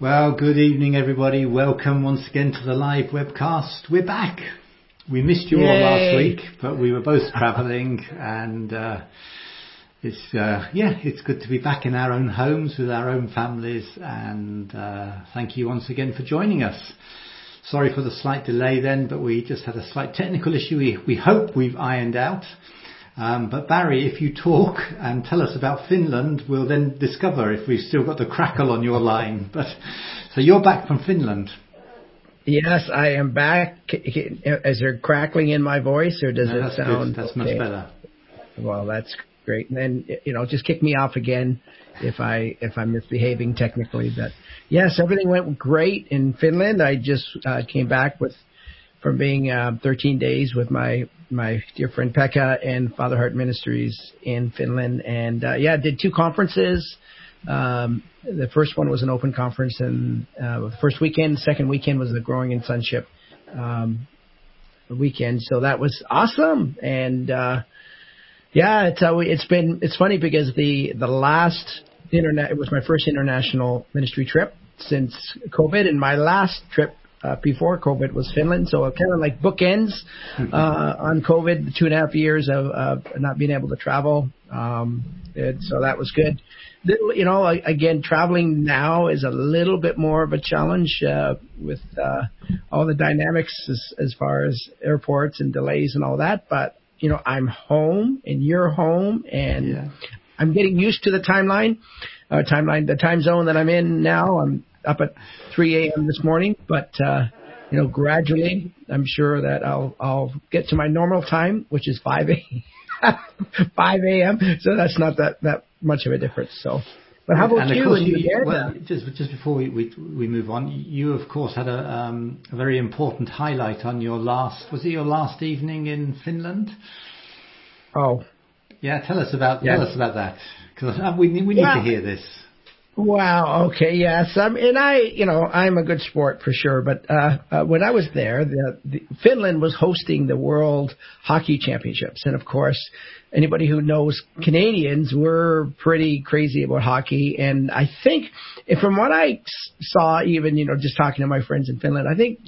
Well, good evening, everybody. Welcome once again to the live webcast. We're back. We missed you all last week, but we were both traveling and uh, it's uh, yeah, it's good to be back in our own homes with our own families and uh, thank you once again for joining us. Sorry for the slight delay then, but we just had a slight technical issue we, we hope we've ironed out. Um, but Barry, if you talk and tell us about Finland, we'll then discover if we've still got the crackle on your line. But so you're back from Finland. Yes, I am back. Is there crackling in my voice, or does No, it sound? good. That's okay? much better. Well, that's great. And then you know, just kick me off again if I if I'm misbehaving technically. But yes, everything went great in Finland. I just uh, came back with from being uh, 13 days with my my dear friend Pekka and Father Heart Ministries in Finland, and uh, yeah, did two conferences. Um, the first one was an open conference, and uh, the first weekend, second weekend was the Growing in Sonship um, weekend. So that was awesome, and uh, yeah, it's uh, it's been it's funny because the the last internet it was my first international ministry trip since COVID, and my last trip uh, before COVID was Finland. So it kind of like bookends uh, on COVID, the two and a half years of, of not being able to travel. Um, and so that was good. You know, again, traveling now is a little bit more of a challenge uh, with uh, all the dynamics as, as far as airports and delays and all that. But you know, I'm home and you're home, and Yeah. I'm getting used to the timeline, uh, timeline, the time zone that I'm in now. I'm up at 3 a.m. this morning, but uh, you know, gradually, I'm sure that I'll I'll get to my normal time, which is 5 a 5 a.m. So that's not that that much of a difference. So, but how about and of you? and you, well, just just before we, we we move on, you of course had a um, a very important highlight on your last. Was it your last evening in Finland? oh, Yeah, tell us about Yes. tell us about that because we need we need Well, to hear this. Wow. Okay. Yes. Um, and I, you know, I'm a good sport for sure. But uh, uh, when I was there, the, the Finland was hosting the World Hockey Championships, and of course, anybody who knows Canadians, we're pretty crazy about hockey. And I think, from what I saw, even you know, just talking to my friends in Finland, I think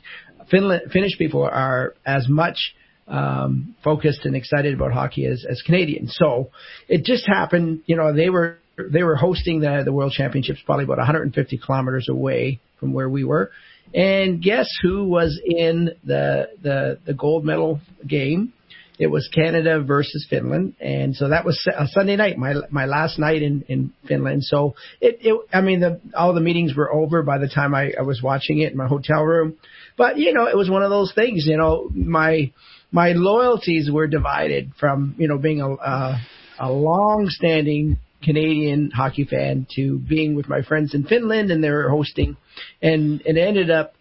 Finland Finnish people are as much um, focused and excited about hockey as, as Canadians. So it just happened, you know, they were they were hosting the the World Championships probably about 150 kilometers away from where we were. And guess who was in the the the gold medal game? It was Canada versus Finland, and so that was a Sunday night, my my last night in in Finland. So it, it I mean, the, all the meetings were over by the time I, I was watching it in my hotel room. But you know, it was one of those things. You know, my my loyalties were divided from you know being a a, a long-standing Canadian hockey fan to being with my friends in Finland, and they were hosting, and it ended up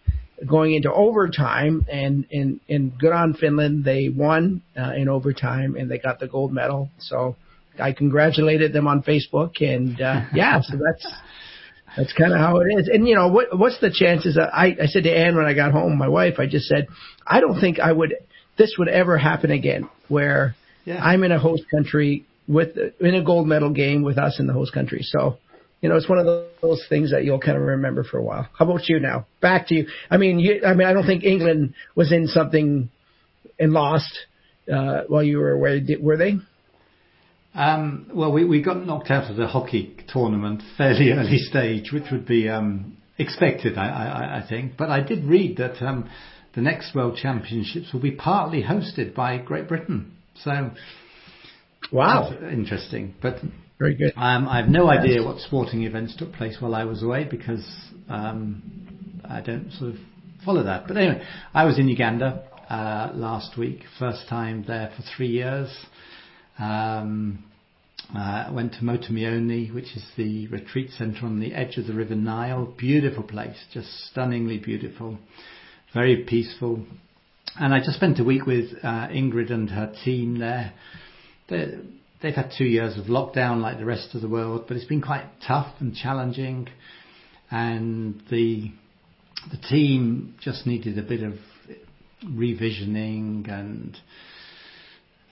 going into overtime and and and good on Finland. They won uh, in overtime and they got the gold medal. So I congratulated them on Facebook and uh, yeah so that's that's kind of how it is. And you know what what's the chances I I said to Anne when I got home my wife I just said I don't think I would this would ever happen again where Yeah. I'm in a host country with in a gold medal game with us in the host country so you know, it's one of those things that you'll kind of remember for a while. How about you now? Back to you. I mean, you, I mean, I don't think England was in something and lost uh, while you were away. Were they? Um, well, we, we got knocked out of the hockey tournament fairly early stage, which would be um, expected, I, I, I think. But I did read that um, the next World Championships will be partly hosted by Great Britain. So Wow, that's interesting. But very good. um, I have no idea what sporting events took place while I was away because um, I don't sort of follow that. But anyway, I was in Uganda uh, last week, first time there for three years. Um, uh, went to Motomioni, which is the retreat centre on the edge of the River Nile. Beautiful place, just stunningly beautiful, very peaceful. And I just spent a week with uh, Ingrid and her team there. They, they've had two years of lockdown like the rest of the world, but it's been quite tough and challenging. And the the team just needed a bit of revisioning and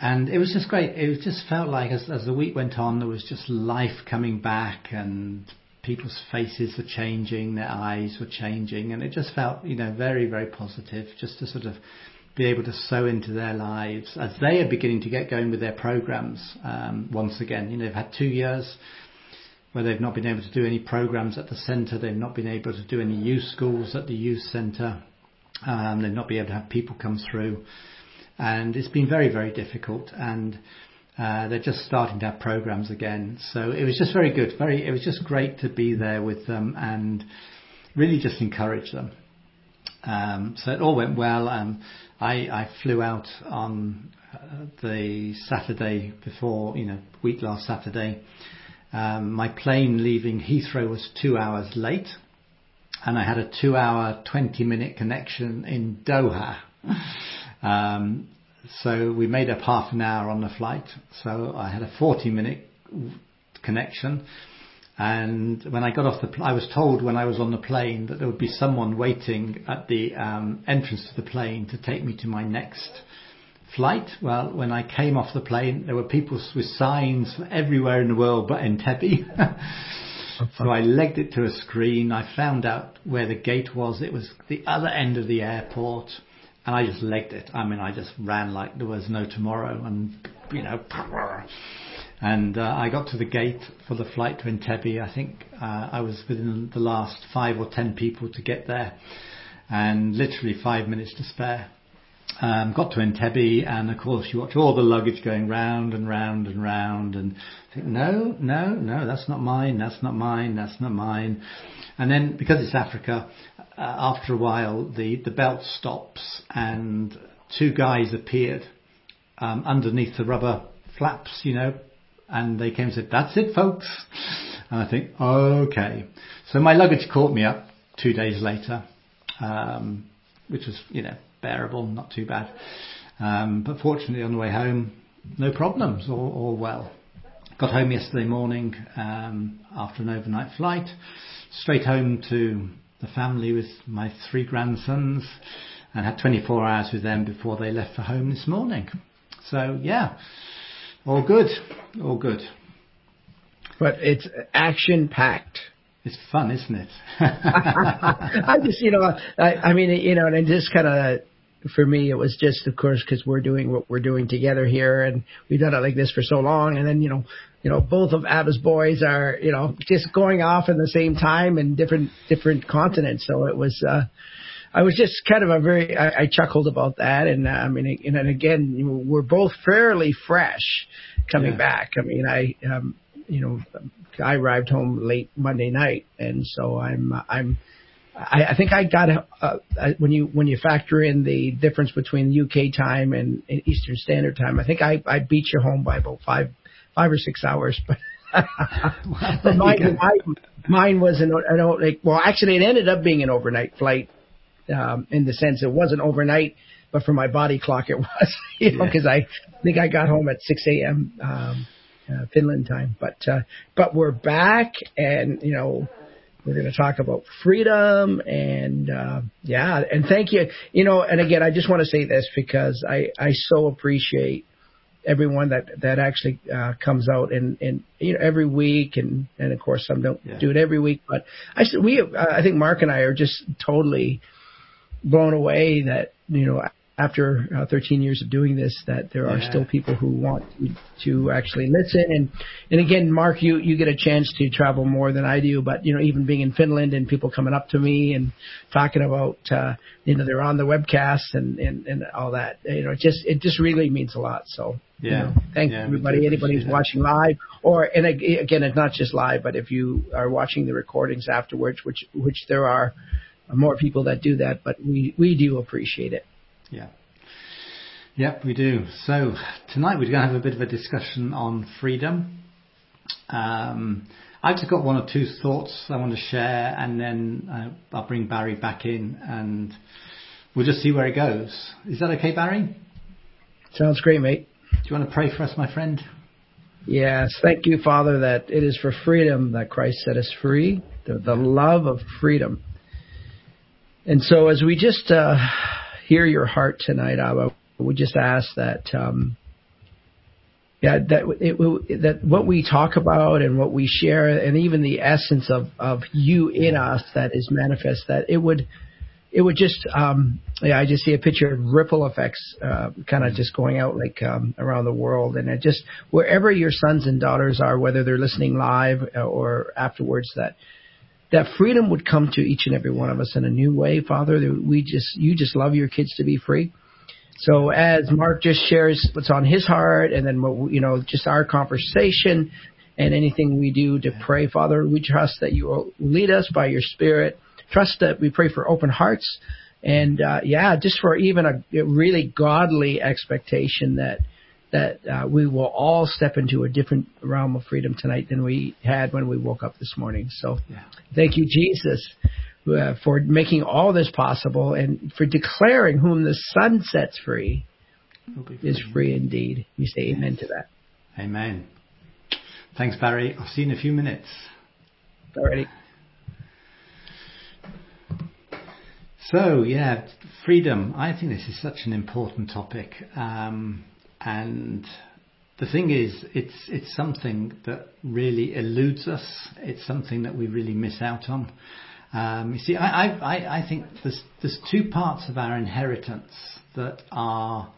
and it was just great. It just felt like as, as the week went on, there was just life coming back and people's faces were changing, their eyes were changing, and it just felt, you know, very, very positive just to sort of be able to sow into their lives as they are beginning to get going with their programs um, once again. You know, they've had two years where they've not been able to do any programs at the centre, they've not been able to do any youth schools at the youth centre, um, they've not been able to have people come through, and it's been very, very difficult. And uh, they're just starting to have programs again. So it was just very good. Very, it was just great to be there with them and really just encourage them. Um, so it all went well. Um, I, I flew out on uh, the Saturday before, you know, week last Saturday. Um, my plane leaving Heathrow was two hours late, and I had a two-hour, twenty-minute connection in Doha. Um, so we made up half an hour on the flight. So I had a 40 minute connection. And when I got off the, pl- I was told when I was on the plane that there would be someone waiting at the um, entrance to the plane to take me to my next flight. Well, when I came off the plane, there were people with signs everywhere in the world but Entebbe. so I legged it to a screen. I found out where the gate was. It was the other end of the airport and I just legged it. I mean, I just ran like there was no tomorrow, and you know, and uh, I got to the gate for the flight to Entebbe. I think uh, I was within the last five or ten people to get there, and literally five minutes to spare. Um, got to Entebbe, and of course you watch all the luggage going round and round and round, and think, no, no, no, that's not mine, that's not mine, that's not mine. And then because it's Africa, uh, after a while the, the belt stops and two guys appeared um, underneath the rubber flaps, you know, and they came and said, "That's it, folks." And I think, okay. So my luggage caught me up two days later, um, which was, you know, bearable, not too bad. Um, but fortunately, on the way home, no problems, all, all well. Got home yesterday morning um, after an overnight flight, straight home to the family with my three grandsons, and had 24 hours with them before they left for home this morning. So yeah, all good, all good. But it's action packed. It's fun, isn't it? I just, you know, I, I mean, you know, and just kind of for me, it was just, of course, because we're doing what we're doing together here, and we've done it like this for so long. And then, you know, you know, both of Abba's boys are, you know, just going off in the same time in different different continents. So it was, uh, I was just kind of a very, I, I chuckled about that. And uh, I mean, and, and again, we're both fairly fresh coming yeah. back. I mean, I, um, you know, I arrived home late Monday night, and so I'm, I'm I, I think I got uh, when you when you factor in the difference between UK time and, and Eastern Standard Time. I think I, I beat you home by about five five or six hours, but. mine, mine, mine was an, an like well actually it ended up being an overnight flight um, in the sense it wasn't overnight but for my body clock it was you know because yeah. I think I got home at 6 a.m. Um, uh, Finland time but uh, but we're back and you know we're going to talk about freedom and uh, yeah, and thank you. You know, and again, I just want to say this because I I so appreciate everyone that that actually uh, comes out and and you know every week and and of course some don't yeah. do it every week, but I we I think Mark and I are just totally blown away that you know after uh, 13 years of doing this that there are yeah. still people who want to, to actually listen. And and again Mark you you get a chance to travel more than I do but you know even being in Finland and people coming up to me and talking about uh you know they're on the webcast and and and all that you know it just it just really means a lot. So yeah. You know, thank yeah, everybody. anybody who's watching live or and again it's not just live but if you are watching the recordings afterwards which which there are more people that do that but we we do appreciate it yeah. Yep, we do. So tonight we're going to have a bit of a discussion on freedom. Um, I've just got one or two thoughts I want to share, and then uh, I'll bring Barry back in, and we'll just see where it goes. Is that okay, Barry? Sounds great, mate. Do you want to pray for us, my friend? Yes, thank you, Father, that it is for freedom that Christ set us free, the, the love of freedom. And so, as we just uh, hear your heart tonight, Abba. We just ask that um, yeah, that it, that what we talk about and what we share, and even the essence of of you in us that is manifest, that it would it would just um yeah i just see a picture of ripple effects uh kind of just going out like um around the world and it just wherever your sons and daughters are whether they're listening live or afterwards that that freedom would come to each and every one of us in a new way father That we just you just love your kids to be free. So as mark just shares what's on his heart and then what you know just our conversation and anything we do to pray father we trust that you will lead us by your spirit. Trust that we pray for open hearts and uh, yeah, just for even a really godly expectation that that uh, we will all step into a different realm of freedom tonight than we had when we woke up this morning. So, yeah. thank you, Jesus, uh, for making all this possible and for declaring whom the Son sets free, free. is free indeed. We say yes. amen to that. Amen. Thanks, Barry. I'll see you in a few minutes. Alrighty. So yeah, freedom. I think this is such an important topic, um, and the thing is, it's it's something that really eludes us. It's something that we really miss out on. Um, you see, I, I, I think there's there's two parts of our inheritance that are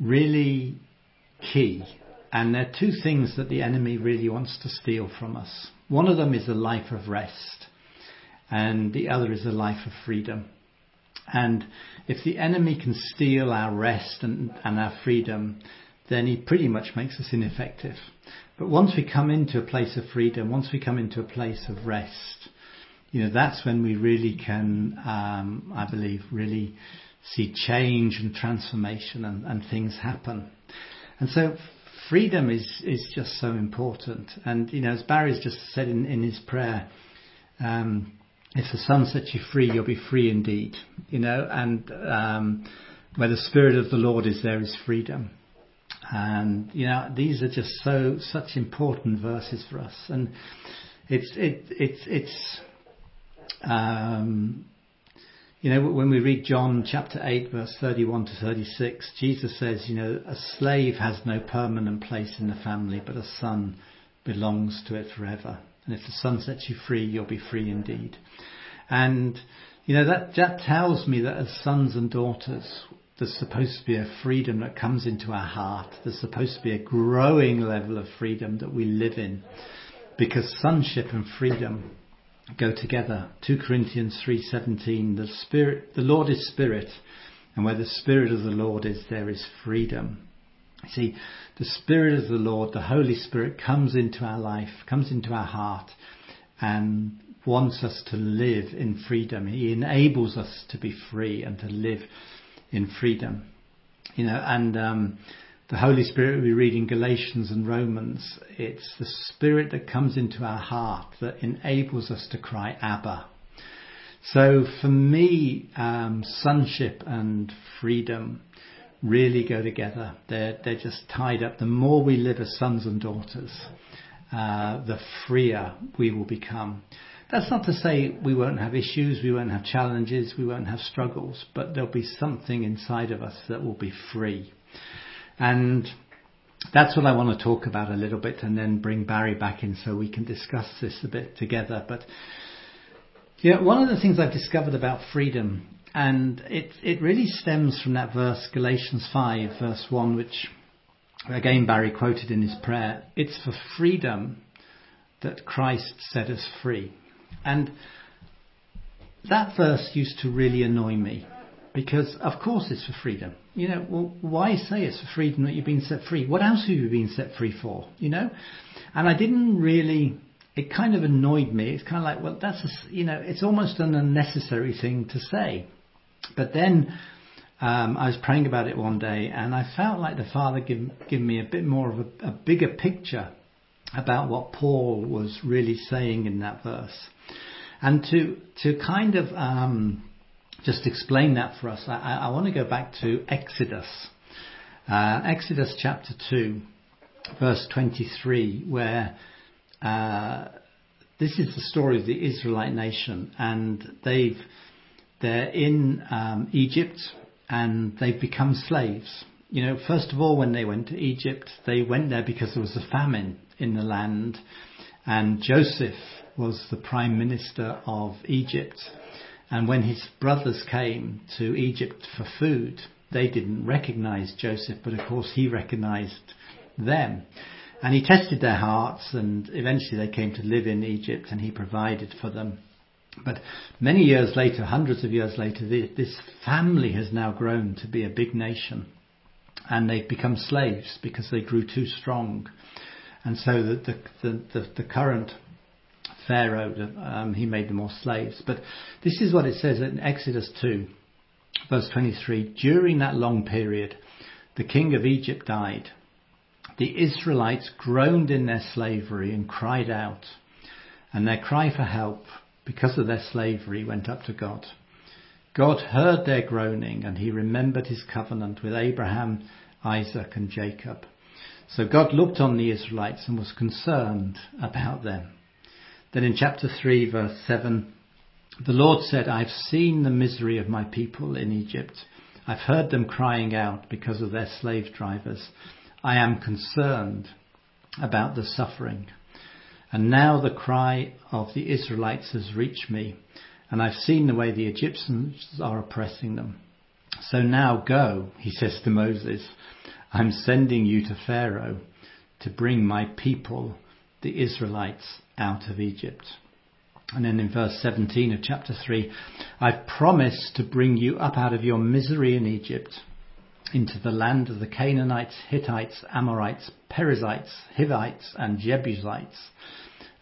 really key, and they're two things that the enemy really wants to steal from us. One of them is a life of rest, and the other is a life of freedom. And if the enemy can steal our rest and, and our freedom, then he pretty much makes us ineffective. But once we come into a place of freedom, once we come into a place of rest, you know, that's when we really can, um, I believe, really see change and transformation and, and things happen. And so freedom is, is just so important. And, you know, as Barry's just said in, in his prayer, um, if the Son sets you free, you'll be free indeed. You know, and um, where the Spirit of the Lord is, there is freedom. And you know, these are just so such important verses for us. And it's it it's it's um, you know when we read John chapter eight verse thirty one to thirty six, Jesus says, you know, a slave has no permanent place in the family, but a son belongs to it forever. And if the Son sets you free, you'll be free indeed. And, you know, that, that tells me that as sons and daughters, there's supposed to be a freedom that comes into our heart. There's supposed to be a growing level of freedom that we live in. Because sonship and freedom go together. 2 Corinthians 3:17 the spirit the Lord is spirit and where the spirit of the Lord is there is freedom. See, the Spirit of the Lord, the Holy Spirit, comes into our life, comes into our heart, and wants us to live in freedom. He enables us to be free and to live in freedom. You know, and um, the Holy Spirit we read in Galatians and Romans, it's the Spirit that comes into our heart that enables us to cry Abba. So for me, um, sonship and freedom really go together. They're, they're just tied up. The more we live as sons and daughters, uh, the freer we will become. That's not to say we won't have issues, we won't have challenges, we won't have struggles, but there'll be something inside of us that will be free. And that's what I want to talk about a little bit and then bring Barry back in so we can discuss this a bit together. But yeah, one of the things I've discovered about freedom and it, it really stems from that verse, Galatians 5, verse 1, which again Barry quoted in his prayer. It's for freedom that Christ set us free. And that verse used to really annoy me because, of course, it's for freedom. You know, well, why say it's for freedom that you've been set free? What else have you been set free for? You know? And I didn't really, it kind of annoyed me. It's kind of like, well, that's, a, you know, it's almost an unnecessary thing to say. But then um, I was praying about it one day, and I felt like the Father give, give me a bit more of a, a bigger picture about what Paul was really saying in that verse. And to to kind of um, just explain that for us, I, I, want to go back to Exodus, uh, Exodus chapter two, verse twenty-three, where uh, this is the story of the Israelite nation, and they've they're in um, Egypt and they've become slaves. you know, first of all, when they went to Egypt, they went there because there was a famine in the land, and Joseph was the prime minister of Egypt. And when his brothers came to Egypt for food, they didn't recognize Joseph, but of course he recognized them. And he tested their hearts, and eventually they came to live in Egypt, and he provided for them. But many years later, hundreds of years later, this family has now grown to be a big nation. And they've become slaves because they grew too strong. And so the, the, the, the, current Pharaoh, um, he made them all slaves. But this is what it says in Exodus 2, verse 23. During that long period, the king of Egypt died. The Israelites groaned in their slavery and cried out, and their cry for help because of their slavery went up to God. God heard their groaning and he remembered his covenant with Abraham, Isaac and Jacob. So God looked on the Israelites and was concerned about them. Then in chapter 3 verse 7, the Lord said, I've seen the misery of my people in Egypt. I've heard them crying out because of their slave drivers. I am concerned about the suffering. And now the cry of the Israelites has reached me, and I've seen the way the Egyptians are oppressing them. So now go, he says to Moses, I'm sending you to Pharaoh to bring my people, the Israelites, out of Egypt. And then in verse 17 of chapter 3, I've promised to bring you up out of your misery in Egypt into the land of the Canaanites, Hittites, Amorites, Perizzites, Hivites, and Jebusites,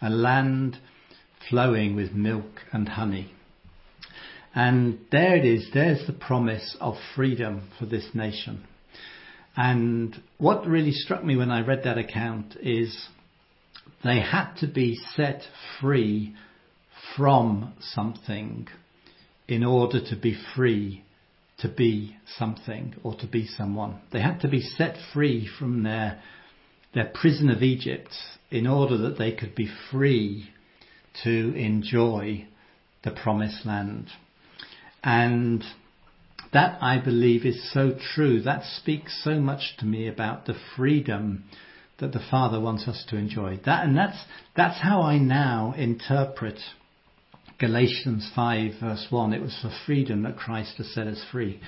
a land flowing with milk and honey. And there it is, there's the promise of freedom for this nation. And what really struck me when I read that account is they had to be set free from something in order to be free to be something or to be someone. They had to be set free from their, their prison of Egypt in order that they could be free to enjoy the promised land. And that I believe is so true. That speaks so much to me about the freedom that the Father wants us to enjoy. That, and that's, that's how I now interpret Galatians 5 verse 1. It was for freedom that Christ has set us free.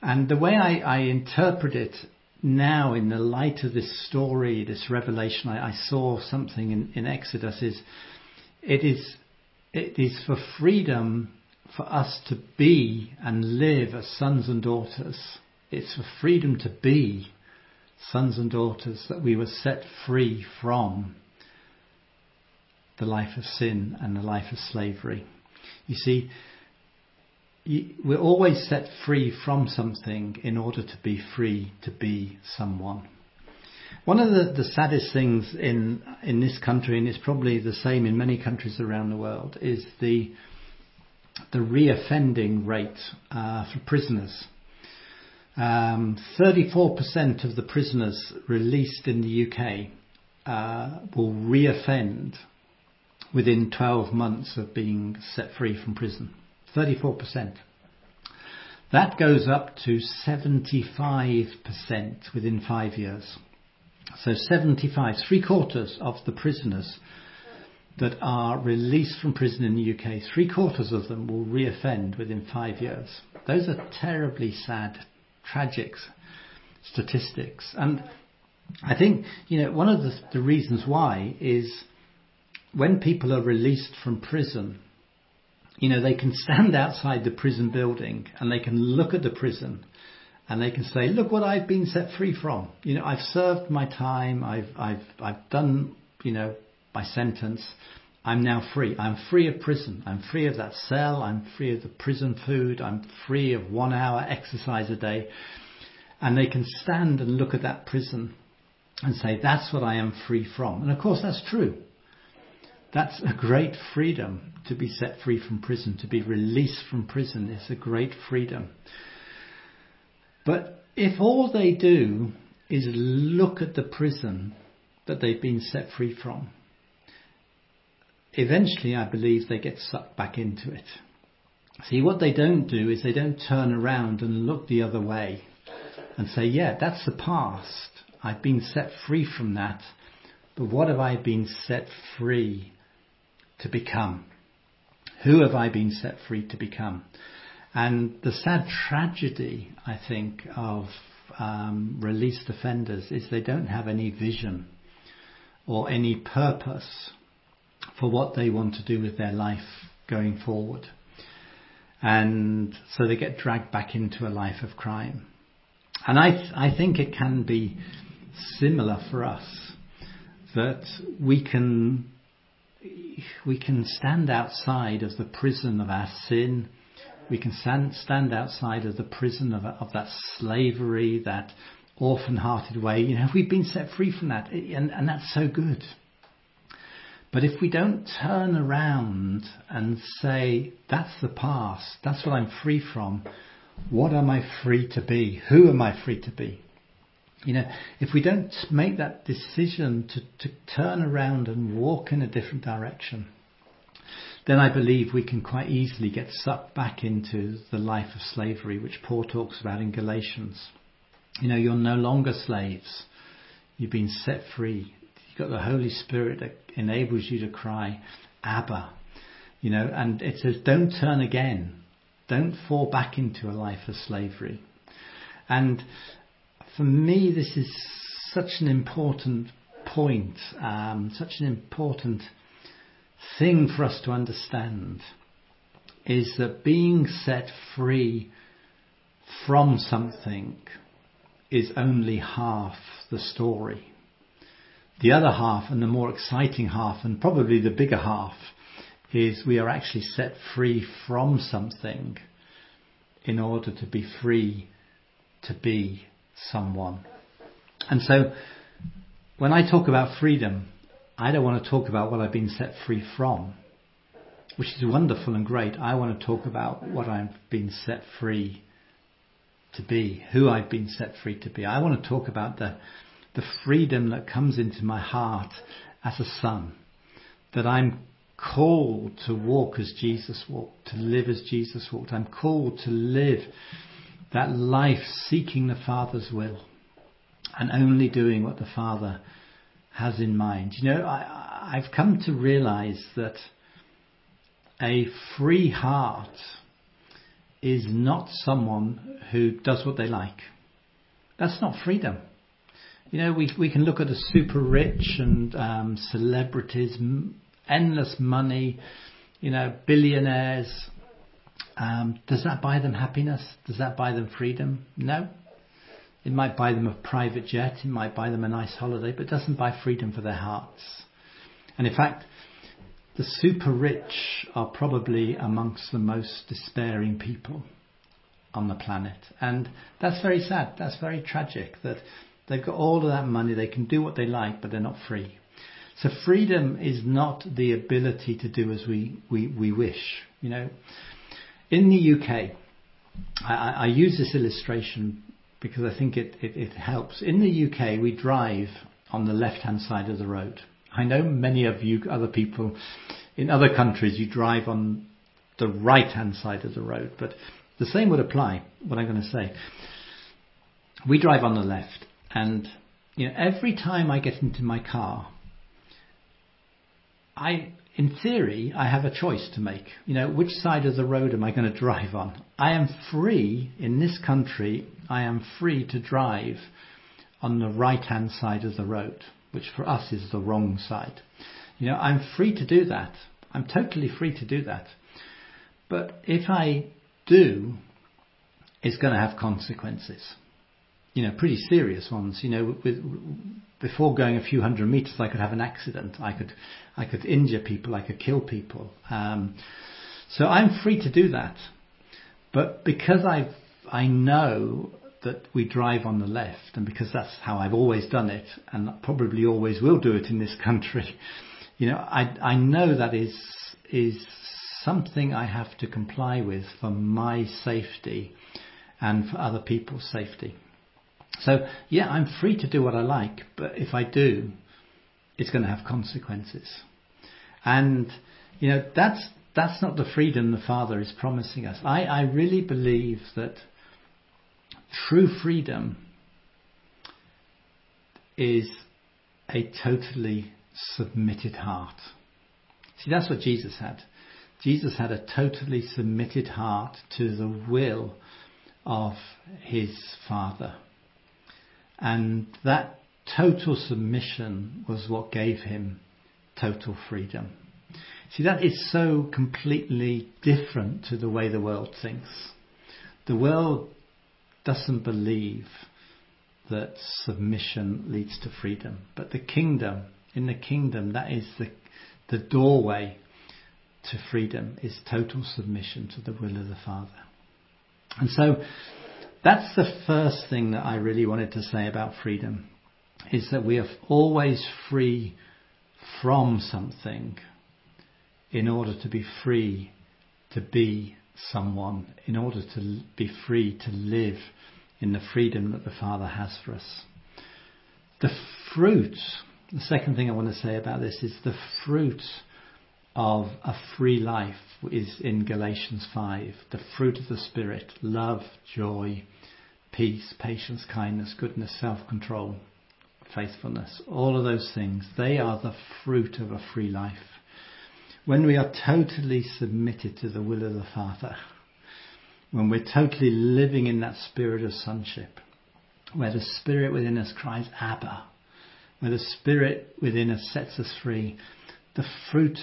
And the way I, I interpret it now in the light of this story, this revelation, I, I saw something in, in Exodus is, it is, it is for freedom for us to be and live as sons and daughters. It's for freedom to be sons and daughters that we were set free from the life of sin and the life of slavery. You see, we're always set free from something in order to be free to be someone. One of the, the saddest things in in this country, and it's probably the same in many countries around the world, is the the reoffending rate uh, for prisoners. Um, 34% of the prisoners released in the UK uh, will reoffend within 12 months of being set free from prison. 34%. That goes up to 75% within five years. So 75, three quarters of the prisoners that are released from prison in the UK, three quarters of them will reoffend within five years. Those are terribly sad, tragic statistics. And I think, you know, one of the reasons why is when people are released from prison, you know, they can stand outside the prison building and they can look at the prison and they can say, look what I've been set free from. You know, I've served my time. I've, I've, I've done, you know, my sentence. I'm now free. I'm free of prison. I'm free of that cell. I'm free of the prison food. I'm free of one hour exercise a day. And they can stand and look at that prison and say, that's what I am free from. And of course, that's true. That's a great freedom to be set free from prison, to be released from prison is a great freedom. But if all they do is look at the prison that they've been set free from, eventually I believe they get sucked back into it. See, what they don't do is they don't turn around and look the other way and say, yeah, that's the past. I've been set free from that. But what have I been set free to become? Who have I been set free to become? And the sad tragedy, I think, of um, released offenders is they don't have any vision or any purpose for what they want to do with their life going forward. And so they get dragged back into a life of crime. And I, I think it can be similar for us that we can, we can stand outside of the prison of our sin. We can stand, stand outside of the prison of, of that slavery, that orphan-hearted way. You know, we've been set free from that, and, and that's so good. But if we don't turn around and say, that's the past, that's what I'm free from, what am I free to be? Who am I free to be? You know, if we don't make that decision to, to turn around and walk in a different direction, then I believe we can quite easily get sucked back into the life of slavery, which Paul talks about in Galatians. You know, you're no longer slaves. You've been set free. You've got the Holy Spirit that enables you to cry, Abba. You know, and it says, don't turn again. Don't fall back into a life of slavery. And for me, this is such an important point, um, such an important thing for us to understand is that being set free from something is only half the story. The other half, and the more exciting half, and probably the bigger half, is we are actually set free from something in order to be free to be someone. And so, when I talk about freedom, I don't want to talk about what I've been set free from, which is wonderful and great. I want to talk about what I've been set free to be, who I've been set free to be. I want to talk about the, the freedom that comes into my heart as a son, that I'm called to walk as Jesus walked, to live as Jesus walked. I'm called to live that life seeking the Father's will and only doing what the Father has in mind. You know, I, I've come to realize that a free heart is not someone who does what they like. That's not freedom. You know, we we can look at the super rich and um, celebrities, endless money, you know, billionaires. Um, does that buy them happiness? Does that buy them freedom? No. It might buy them a private jet, it might buy them a nice holiday, but it doesn't buy freedom for their hearts. And in fact, the super rich are probably amongst the most despairing people on the planet. And that's very sad. That's very tragic that they've got all of that money, they can do what they like, but they're not free. So freedom is not the ability to do as we, we, we wish. You know, in the UK, I, use this illustration because I think it, helps. In the UK, we drive on the left hand side of the road. I know many of you other people in other countries you drive on the right hand side of the road, but the same would apply, what I'm going to say. We drive on the left and you know every time I get into my car I, in theory, I have a choice to make. You know, which side of the road am I going to drive on? I am free in this country. I am free to drive on the right-hand side of the road, which for us is the wrong side. You know, I'm free to do that. I'm totally free to do that. But if I do, it's going to have consequences. You know, pretty serious ones. You know, with, before going a few hundred meters, I could have an accident. I could, I could injure people. I could kill people. Um, so I'm free to do that. But because I, I know that we drive on the left, and because that's how I've always done it, and probably always will do it in this country, you know, I, I know that is is something I have to comply with for my safety and for other people's safety. So, yeah, I'm free to do what I like, but if I do, it's going to have consequences. And, you know, that's, that's not the freedom the Father is promising us. I, I really believe that true freedom is a totally submitted heart. See, that's what Jesus had. Jesus had a totally submitted heart to the will of his Father. And that total submission was what gave him total freedom. See, that is so completely different to the way the world thinks. The world doesn't believe that submission leads to freedom. But the kingdom, in the kingdom, that is the, the doorway to freedom, is total submission to the will of the Father. And so that's the first thing that I really wanted to say about freedom, is that we are always free from something in order to be free to be someone, in order to be free to live in the freedom that the Father has for us. The fruit, the second thing I want to say about this is the fruit of a free life is in Galatians 5. The fruit of the Spirit love, joy, peace, patience, kindness, goodness, self control, faithfulness. All of those things, they are the fruit of a free life. When we are totally submitted to the will of the Father, when we're totally living in that spirit of sonship, where the spirit within us cries, Abba, where the spirit within us sets us free, the fruit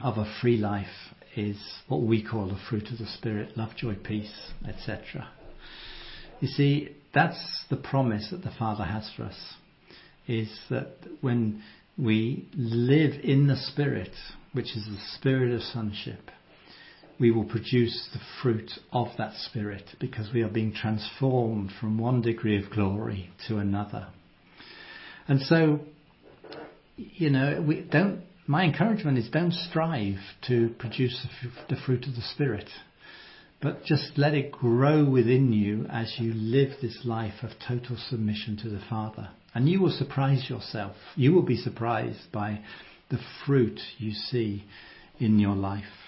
of a free life is what we call the fruit of the spirit love, joy, peace, etc. You see, that's the promise that the Father has for us is that when we live in the Spirit, which is the spirit of sonship, we will produce the fruit of that Spirit because we are being transformed from one degree of glory to another. And so, you know, we don't, my encouragement is don't strive to produce the fruit of the Spirit, but just let it grow within you as you live this life of total submission to the Father. And you will surprise yourself. You will be surprised by the fruit you see in your life.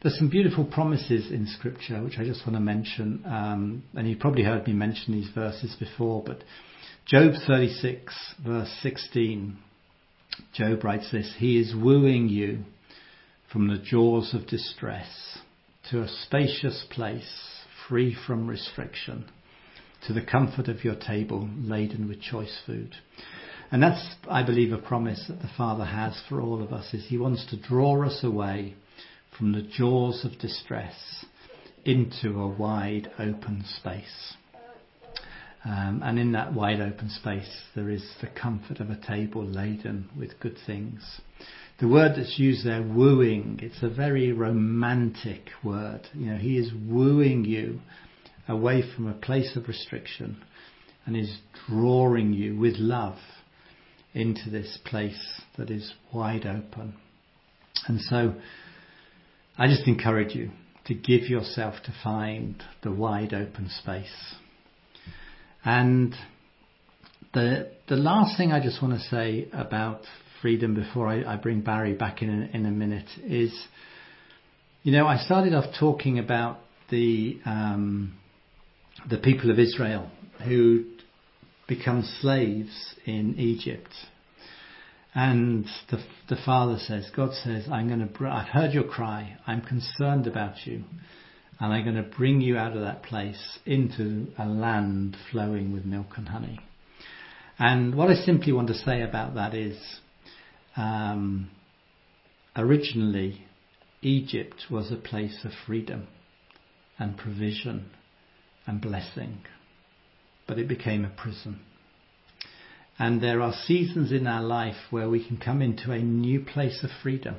There's some beautiful promises in Scripture which I just want to mention, um, and you've probably heard me mention these verses before, but Job 36, verse 16, Job writes this He is wooing you from the jaws of distress to a spacious place free from restriction, to the comfort of your table laden with choice food. And that's, I believe, a promise that the Father has for all of us, is He wants to draw us away from the jaws of distress into a wide open space. Um, and in that wide open space, there is the comfort of a table laden with good things. The word that's used there, wooing, it's a very romantic word. You know, he is wooing you away from a place of restriction and is drawing you with love into this place that is wide open. And so I just encourage you to give yourself to find the wide open space. And the the last thing I just want to say about freedom before I, I bring Barry back in a, in a minute is, you know, I started off talking about the um, the people of Israel who become slaves in Egypt and the, the father says, God says, I'm going to, I've heard your cry. I'm concerned about you. And I'm going to bring you out of that place into a land flowing with milk and honey. And what I simply want to say about that is, um, originally, Egypt was a place of freedom and provision and blessing, but it became a prison. And there are seasons in our life where we can come into a new place of freedom.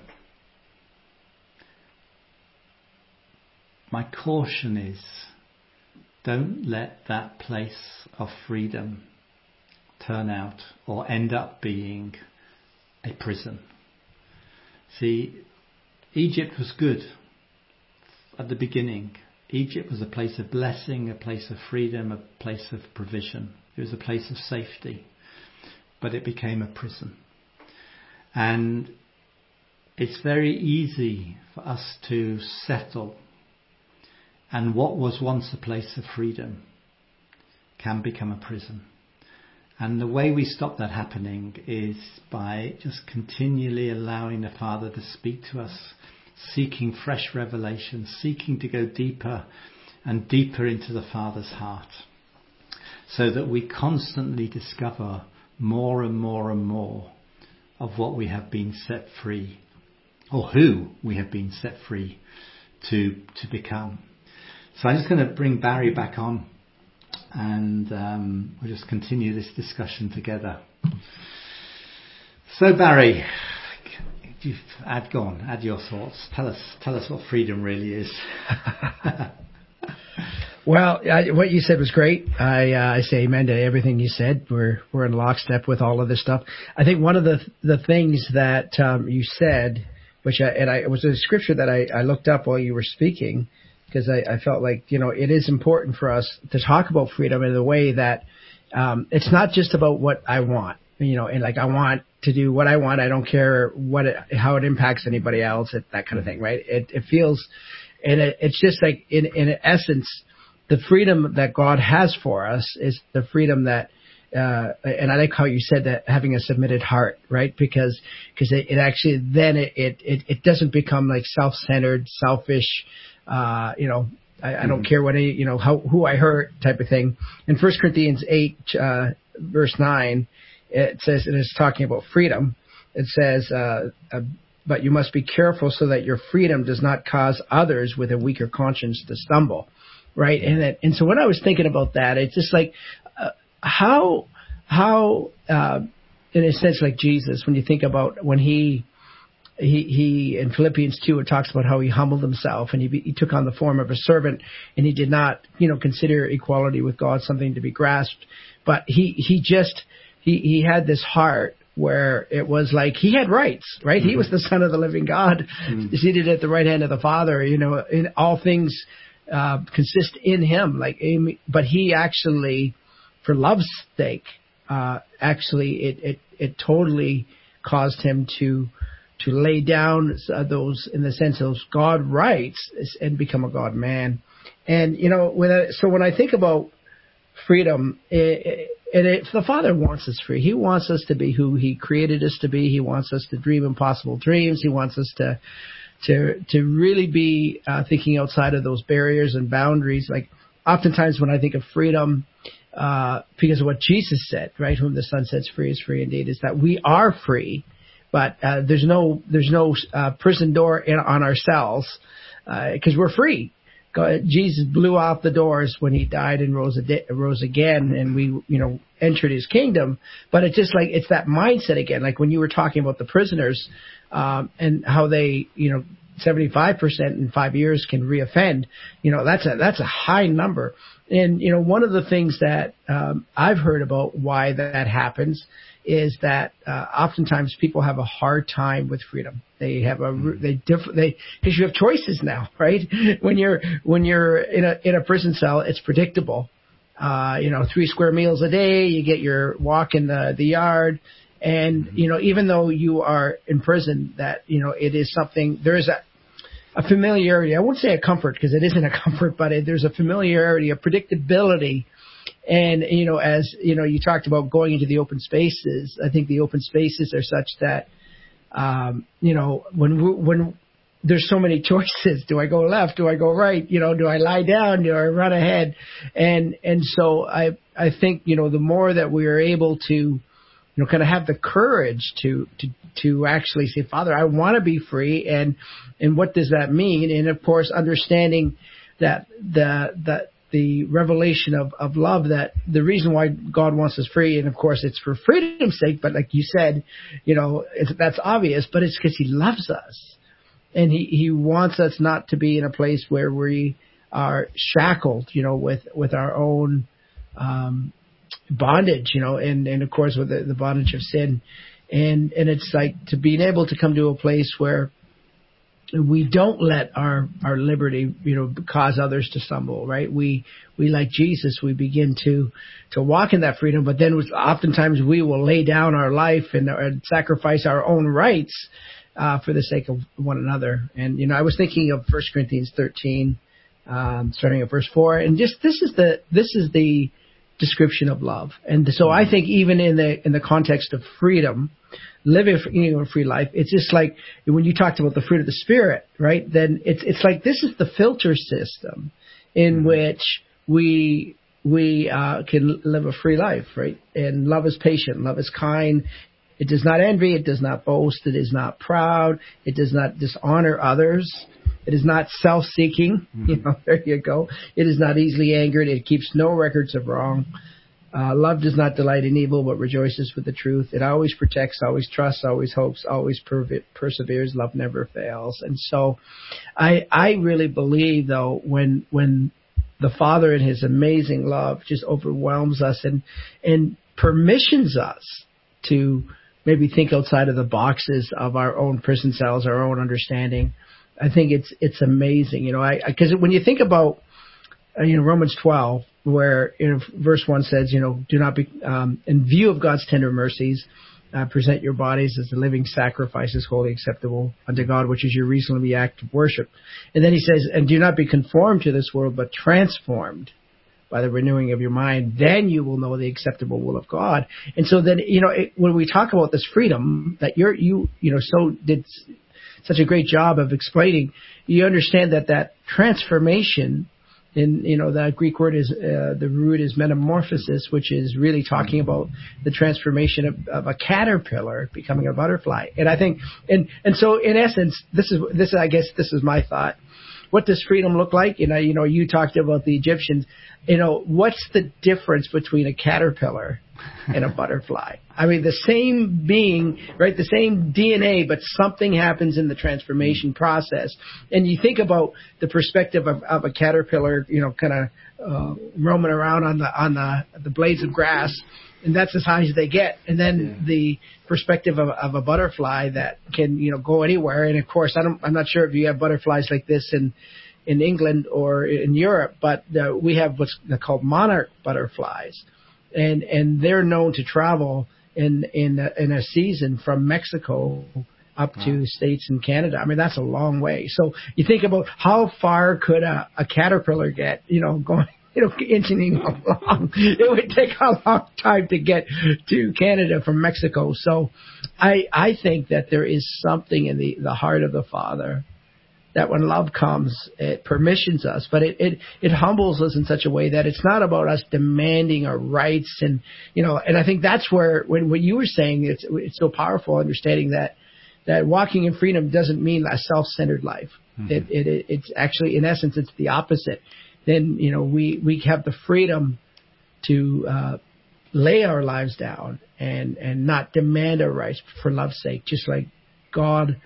My caution is don't let that place of freedom turn out or end up being a prison. See, Egypt was good at the beginning. Egypt was a place of blessing, a place of freedom, a place of provision. It was a place of safety but it became a prison. And it's very easy for us to settle, and what was once a place of freedom can become a prison. And the way we stop that happening is by just continually allowing the Father to speak to us, seeking fresh revelation, seeking to go deeper and deeper into the Father's heart, so that we constantly discover more and more and more of what we have been set free, or who we have been set free to, to become. So I'm just going to bring Barry back on and um, we'll just continue this discussion together. So Barry, you've add go on, add your thoughts. Tell us, tell us what freedom really is. well, I, what you said was great. I uh, I say amen to everything you said. We're we're in lockstep with all of this stuff. I think one of the the things that um, you said, which I, and I, it was a scripture that I, I looked up while you were speaking because I, I felt like you know it is important for us to talk about freedom in a way that um, it's not just about what I want, you know, and like I want to do what I want. I don't care what it, how it impacts anybody else, that kind of thing, right? It, it feels, and it, it's just like in in essence, the freedom that God has for us is the freedom that. Uh, and I like how you said that having a submitted heart, right? Because because it, it actually then it, it it doesn't become like self-centered, selfish, uh, you know, I, I don't mm-hmm. care what any, you know, how, who I hurt type of thing. In 1 Corinthians 8, uh, verse 9, it says, it is talking about freedom. It says, uh, uh, but you must be careful so that your freedom does not cause others with a weaker conscience to stumble. Right. And it, and so when I was thinking about that, it's just like, uh, how, how, uh, in a sense like Jesus, when you think about when he, he, he in Philippians 2 it talks about how he humbled himself and he, he took on the form of a servant and he did not you know consider equality with God something to be grasped but he he just he he had this heart where it was like he had rights right mm-hmm. he was the son of the living God mm-hmm. seated at the right hand of the Father you know in all things uh, consist in him like but he actually for love's sake uh, actually it it it totally caused him to to lay down uh, those in the sense of God rights and become a God man. And you know, when I, so when I think about freedom, it, it, it, the Father wants us free. He wants us to be who He created us to be. He wants us to dream impossible dreams. He wants us to to to really be uh, thinking outside of those barriers and boundaries. Like oftentimes when I think of freedom, uh, because of what Jesus said, right? Whom the Son sets free is free indeed. Is that we are free but uh, there's no there's no uh, prison door in, on ourselves because uh, we're free. Jesus blew out the doors when he died and rose rose again, and we you know entered his kingdom. But it's just like it's that mindset again, like when you were talking about the prisoners um, and how they you know 75% in five years can reoffend. You know, that's a, that's a high number. And, you know, one of the things that, um, I've heard about why that happens is that uh, oftentimes people have a hard time with freedom. They have a they diff- they because you have choices now, right? When you're when you're in a in a prison cell, it's predictable. Uh, you know, three square meals a day, you get your walk in the the yard, and mm-hmm. you know, even though you are in prison, that you know it is something. There is a a familiarity. I won't say a comfort because it isn't a comfort, but it, there's a familiarity, a predictability and, you know, as, you know, you talked about going into the open spaces, I think the open spaces are such that, um, you know, when, when there's so many choices, do I go left? Do I go right? You know, do I lie down? Do I run ahead? And, and so I, I think, you know, the more that we are able to, you know, kind of have the courage to, to, to actually say, Father, I want to be free. And, and what does that mean? And of course, understanding that the, that the revelation of, of love that the reason why God wants us free, and of course it's for freedom's sake, but like you said, you know, that's obvious, but it's because He loves us. And He, He wants us not to be in a place where we are shackled, you know, with, with our own, um, bondage, you know, and, and of course with the, the bondage of sin. And, and it's like to being able to come to a place where we don't let our our liberty you know cause others to stumble right we we like jesus we begin to to walk in that freedom but then oftentimes we will lay down our life and, and sacrifice our own rights uh, for the sake of one another. And you know, I was thinking of first Corinthians 13, um, starting at verse four, and just this is the this is the description of love. And so I think even in the in the context of freedom, living you know, a free life, it's just like when you talked about the fruit of the spirit, right? Then it's it's like this is the filter system in mm-hmm. which we we uh, can live a free life, right? And love is patient, love is kind. It does not envy, it does not boast, it is not proud, it does not dishonor others. It is not self-seeking. Mm-hmm. You know, there you go. It is not easily angered. It keeps no records of wrong. Uh, love does not delight in evil, but rejoices with the truth. It always protects, always trusts, always hopes, always per- perseveres. Love never fails. And so, I I really believe though when when the Father in His amazing love just overwhelms us and and permissions us to maybe think outside of the boxes of our own prison cells, our own understanding. I think it's it's amazing, you know. I because when you think about uh, you know Romans 12, where you know, verse one says, you know, do not be um, in view of God's tender mercies. Uh, present your bodies as a living sacrifices, holy, acceptable unto God, which is your reasonable act of worship. And then he says, and do not be conformed to this world, but transformed by the renewing of your mind. Then you will know the acceptable will of God. And so then, you know, it, when we talk about this freedom that you're, you, you know, so did such a great job of explaining, you understand that that transformation in you know the Greek word is uh, the root is metamorphosis, which is really talking about the transformation of, of, a caterpillar becoming a butterfly. And I think and and so in essence, this is this I guess this is my thought. What does freedom look like? You know, you know, you talked about the Egyptians. You know, what's the difference between a caterpillar and a butterfly. I mean, the same being, right? The same DNA, but something happens in the transformation process. And you think about the perspective of, of a caterpillar, you know, kind of uh, roaming around on the on the the blades of grass, and that's as high as they get. And then yeah. the perspective of, of a butterfly that can, you know, go anywhere. And of course, I don't, I'm not sure if you have butterflies like this in in England or in Europe, but uh, we have what's called monarch butterflies and and they're known to travel in in a, in a season from Mexico up wow. to states and Canada. I mean, that's a long way. So you think about how far could a, a caterpillar get, you know, going, you know, inching along. It would take a long time to get to Canada from Mexico. So I, I think that there is something in the, the heart of the Father that when love comes, it permissions us, but it, it, it humbles us in such a way that it's not about us demanding our rights and, you know, and I think that's where, when what you were saying, it's, it's so powerful understanding that, that walking in freedom doesn't mean a self-centered life. Mm-hmm. It, it, it's actually, in essence, it's the opposite. Then, you know, we, we have the freedom to, uh, lay our lives down and, and not demand our rights for love's sake, just like God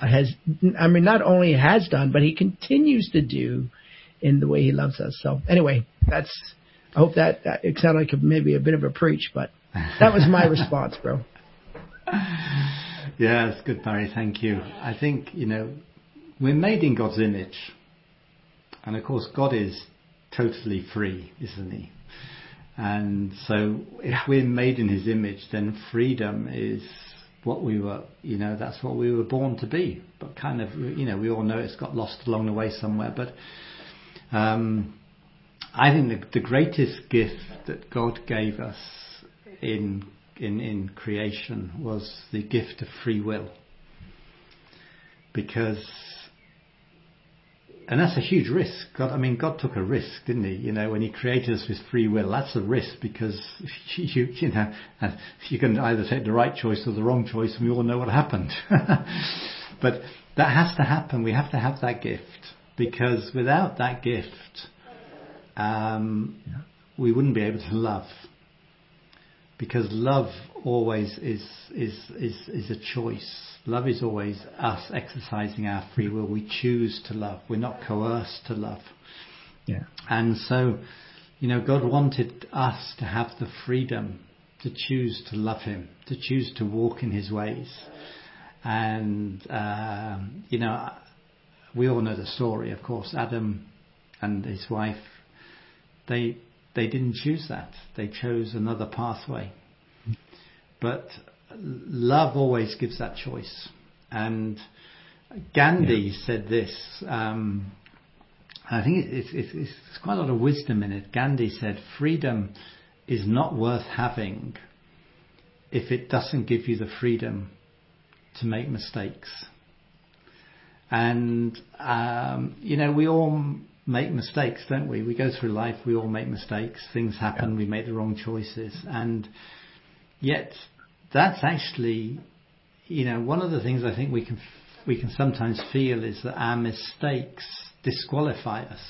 has, I mean, not only has done, but he continues to do in the way he loves us. So anyway, that's, I hope that, that it sounded like maybe a bit of a preach, but that was my response, bro. Yes, good, Barry. Thank you. I think, you know, we're made in God's image. And of course, God is totally free, isn't he? And so if we're made in his image, then freedom is what we were, you know, that's what we were born to be. But kind of, you know, we all know it's got lost along the way somewhere. But um, I think the, the greatest gift that God gave us in in in creation was the gift of free will, because and that's a huge risk. God, I mean, God took a risk, didn't He? You know, when He created us with free will, that's a risk because you, you know, you can either take the right choice or the wrong choice, and we all know what happened. but that has to happen. We have to have that gift because without that gift, um, we wouldn't be able to love. Because love always is is is is a choice Love is always us exercising our free will. We choose to love. We're not coerced to love. Yeah. And so, you know, God wanted us to have the freedom to choose to love Him, to choose to walk in His ways. And, um, you know, we all know the story, of course. Adam and his wife, they, they didn't choose that. They chose another pathway. But love always gives that choice. And Gandhi yeah. said this. Um, I think it's, it's, it's quite a lot of wisdom in it. Gandhi said, "Freedom is not worth having if it doesn't give you the freedom to make mistakes." And um, you know, we all make mistakes, don't we? We go through life, we all make mistakes. Things happen, yeah. we make the wrong choices, and yet that's actually, you know, one of the things I think we can we can sometimes feel is that our mistakes disqualify us.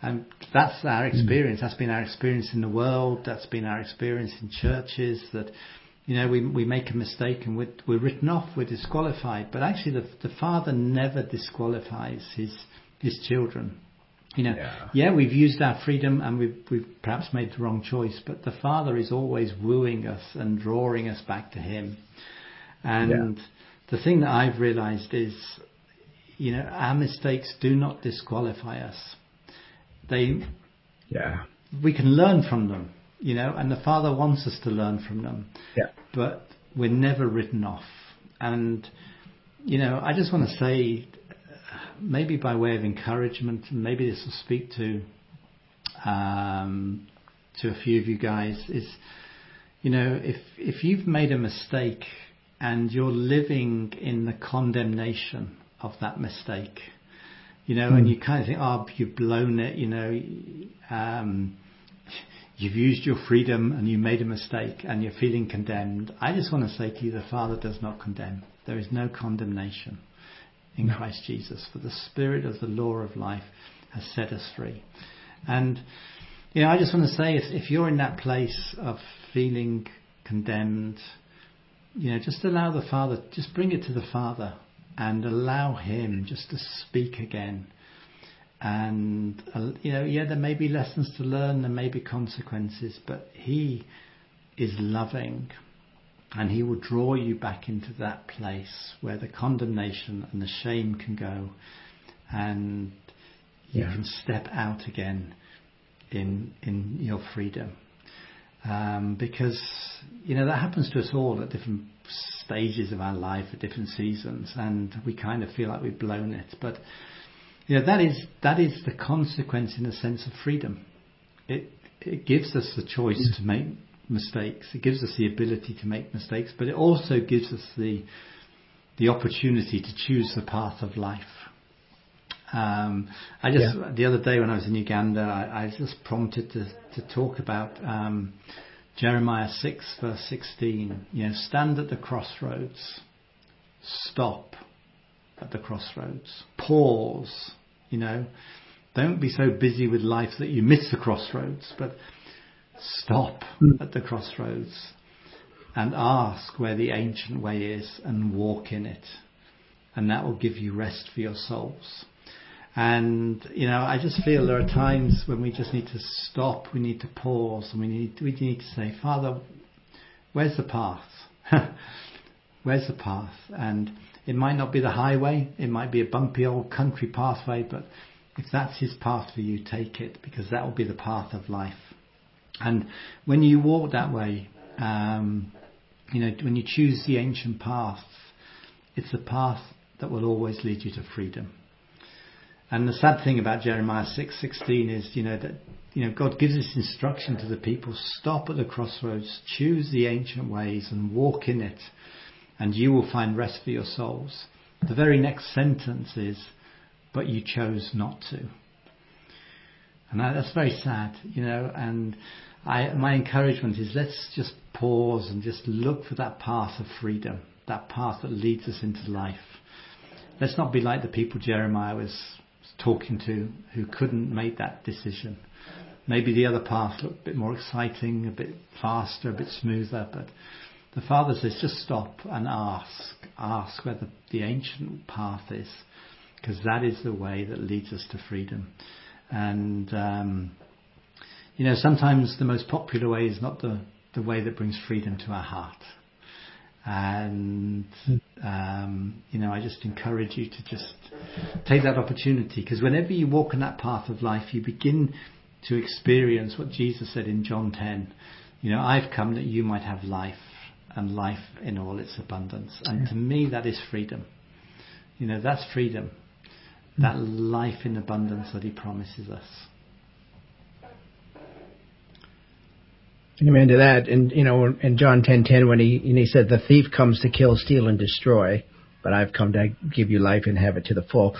And that's our hmm. experience. That's been our experience in the world. That's been our experience in churches. That you know we we make a mistake and we're, we're written off. We're disqualified. But actually, the the Father never disqualifies his his children. You know, yeah. yeah, we've used our freedom and we've we've perhaps made the wrong choice, but the Father is always wooing us and drawing us back to Him. And yeah. the thing that I've realised is, you know, our mistakes do not disqualify us. They, yeah, we can learn from them, you know, and the Father wants us to learn from them. Yeah, but we're never written off. And you know, I just want to say maybe by way of encouragement, maybe this will speak to um, to a few of you guys. Is you know, if if you've made a mistake and you're living in the condemnation of that mistake, you know, mm. and hmm. you kind of think, oh, you've blown it, you know, um, you've used your freedom and you made a mistake and you're feeling condemned. I just want to say to you, the Father does not condemn. There is no condemnation in. Christ Jesus. For the Spirit of the law of life has set us free. And, you know, I just want to say if, if you're in that place of feeling condemned, you know, just allow the Father, just bring it to the Father and allow Him just to speak again. And, uh, you know, yeah, there may be lessons to learn, there may be consequences, but He is loving and he will draw you back into that place where the condemnation and the shame can go and you yeah. can step out again in in your freedom. Um, because you know that happens to us all at different stages of our life at different seasons, and we kind of feel like we've blown it. But you know that is that is the consequence in a sense of freedom. It it gives us the choice to make mistakes. It gives us the ability to make mistakes, but it also gives us the the opportunity to choose the path of life. Um, I just yeah. the other day when I was in Uganda, I, I was just prompted to to talk about um, Jeremiah six verse sixteen. You know, stand at the crossroads, stop at the crossroads, pause. You know, don't be so busy with life that you miss the crossroads, but stop mm. at the crossroads and ask where the ancient way is and walk in it. And that will give you rest for your souls. And, you know, I just feel there are times when we just need to stop, we need to pause, and we need, we need to say, Father, where's the path? where's the path? And it might not be the highway, it might be a bumpy old country pathway, but if that's His path for you, take it, because that will be the path of life. And when you walk that way, um, you know, when you choose the ancient path, it's a path that will always lead you to freedom. And the sad thing about Jeremiah 6:16 is, you know, that you know God gives this instruction to the people: stop at the crossroads, choose the ancient ways, and walk in it, and you will find rest for your souls. The very next sentence is, but you chose not to. And that's very sad, you know, and I, my encouragement is let's just pause and just look for that path of freedom, that path that leads us into life. Let's not be like the people Jeremiah was talking to who couldn't make that decision. Maybe the other path looked a bit more exciting, a bit faster, a bit smoother, but the Father says just stop and ask. Ask where the, the ancient path is, because that is the way that leads us to freedom. And um, you know, sometimes the most popular way is not the, the way that brings freedom to our heart. And, um, you know, I just encourage you to just take that opportunity because whenever you walk on that path of life, you begin to experience what Jesus said in John 10. You know, I've come that you might have life and life in all its abundance. And to me, that is freedom. You know, that's freedom. That life in abundance that He promises us. Amen to that. And you know, in John ten ten, when he and he said, "The thief comes to kill, steal, and destroy, but I've come to give you life and have it to the full."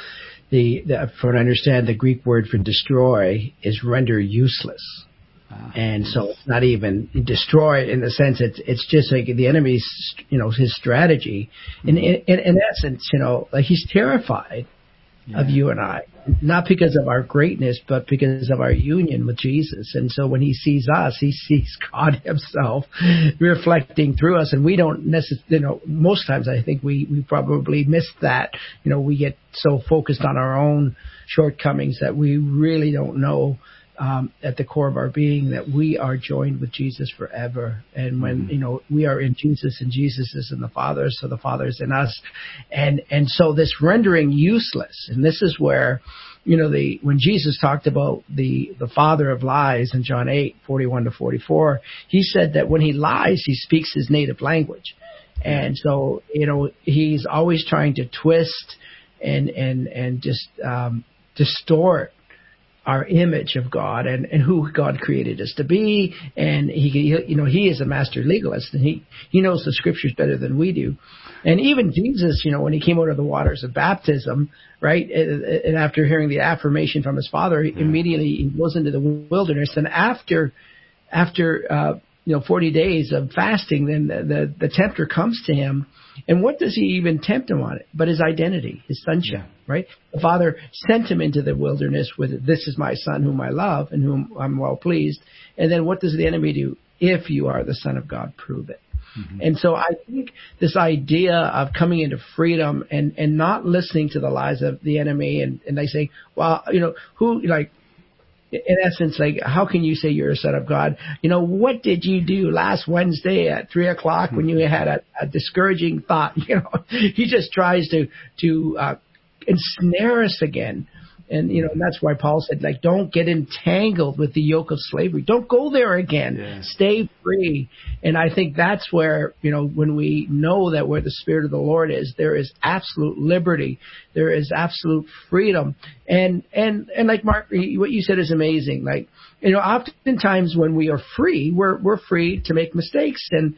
The, the from what I understand, the Greek word for destroy is render useless. Ah, and so it's not even destroy in the sense it's it's just like the enemy's you know his strategy. In in, in essence, you know, like he's terrified yeah. of you and I, not because of our greatness, but because of our union with Jesus. And so when he sees us, he sees God himself reflecting through us. And we don't necessarily, you know, most times I think we, we probably miss that. You know, we get so focused on our own shortcomings that we really don't know um, at the core of our being that we are joined with Jesus forever. And when mm-hmm. you know we are in Jesus and Jesus is in the Father, so the Father is in us. And and so this rendering useless, and this is where you know the when Jesus talked about the the father of lies in John 8, 41 to 44, he said that when he lies, he speaks his native language. And so, you know, he's always trying to twist and and and just um, distort our image of God and, and who God created us to be. And he, you know, he is a master legalist and he, he knows the scriptures better than we do. And even Jesus, you know, when he came out of the waters of baptism, right, and after hearing the affirmation from his father, he immediately he goes into the wilderness. And after, after, uh, you know, 40 days of fasting, then the, the, the tempter comes to him and what does he even tempt him on it? But his identity, his sonship, yeah. right? The Father sent him into the wilderness with, this is my son whom I love and whom I'm well pleased. And then what does the enemy do? If you are the son of God, prove it. Mm-hmm. And so I think this idea of coming into freedom and, and not listening to the lies of the enemy and, and they say, well, you know, who, like, in essence, like, how can you say you're a son of God? You know, what did you do last Wednesday at three o'clock when you had a, a discouraging thought? You know, he just tries to to uh, ensnare us again and you know, and that's why Paul said, like, don't get entangled with the yoke of slavery. Don't go there again. Yeah. Stay free. And I think that's where, you know, when we know that where the Spirit of the Lord is, there is absolute liberty. There is absolute freedom. And and and like Mark, what you said is amazing. Like, you know, oftentimes when we are free, we're we're free to make mistakes and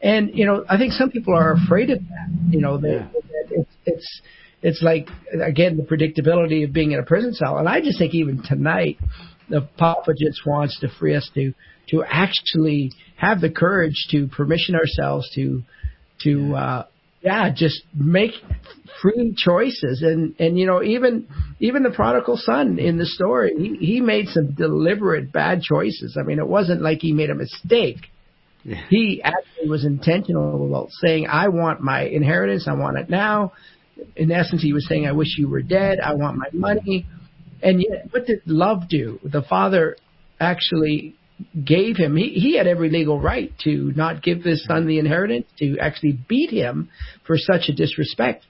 and you know, I think some people are afraid of that. You know, that, yeah. that it's it's it's like again the predictability of being in a prison cell. And I just think even tonight, the Papa just wants to free us to to actually have the courage to permission ourselves to to uh, yeah just make free choices. And and you know even even the prodigal son in the story he, he made some deliberate bad choices. I mean it wasn't like he made a mistake. Yeah. he actually was intentional about saying i want my inheritance. I want it now in essence, he was saying, I wish you were dead. I want my money. And yet, what did love do? The father actually gave him, he, he had every legal right to not give his son the inheritance, to actually beat him for such a disrespect.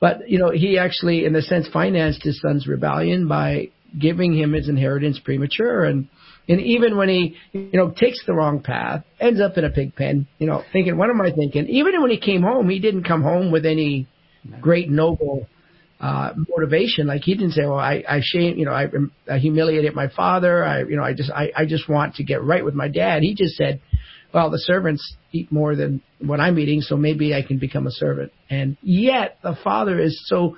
But, you know, he actually, in a sense, financed his son's rebellion by giving him his inheritance premature. And, and even when he, you know, takes the wrong path, ends up in a pig pen, you know, thinking, what am I thinking? Even when he came home, he didn't come home with any great noble uh, motivation. Like he didn't say, "Well, I, I shame, you know, I, I humiliated my father. I, you know, I just, I, I just want to get right with my dad." He just said, "Well, the servants eat more than what I'm eating, so maybe I can become a servant." And yet, the father is so,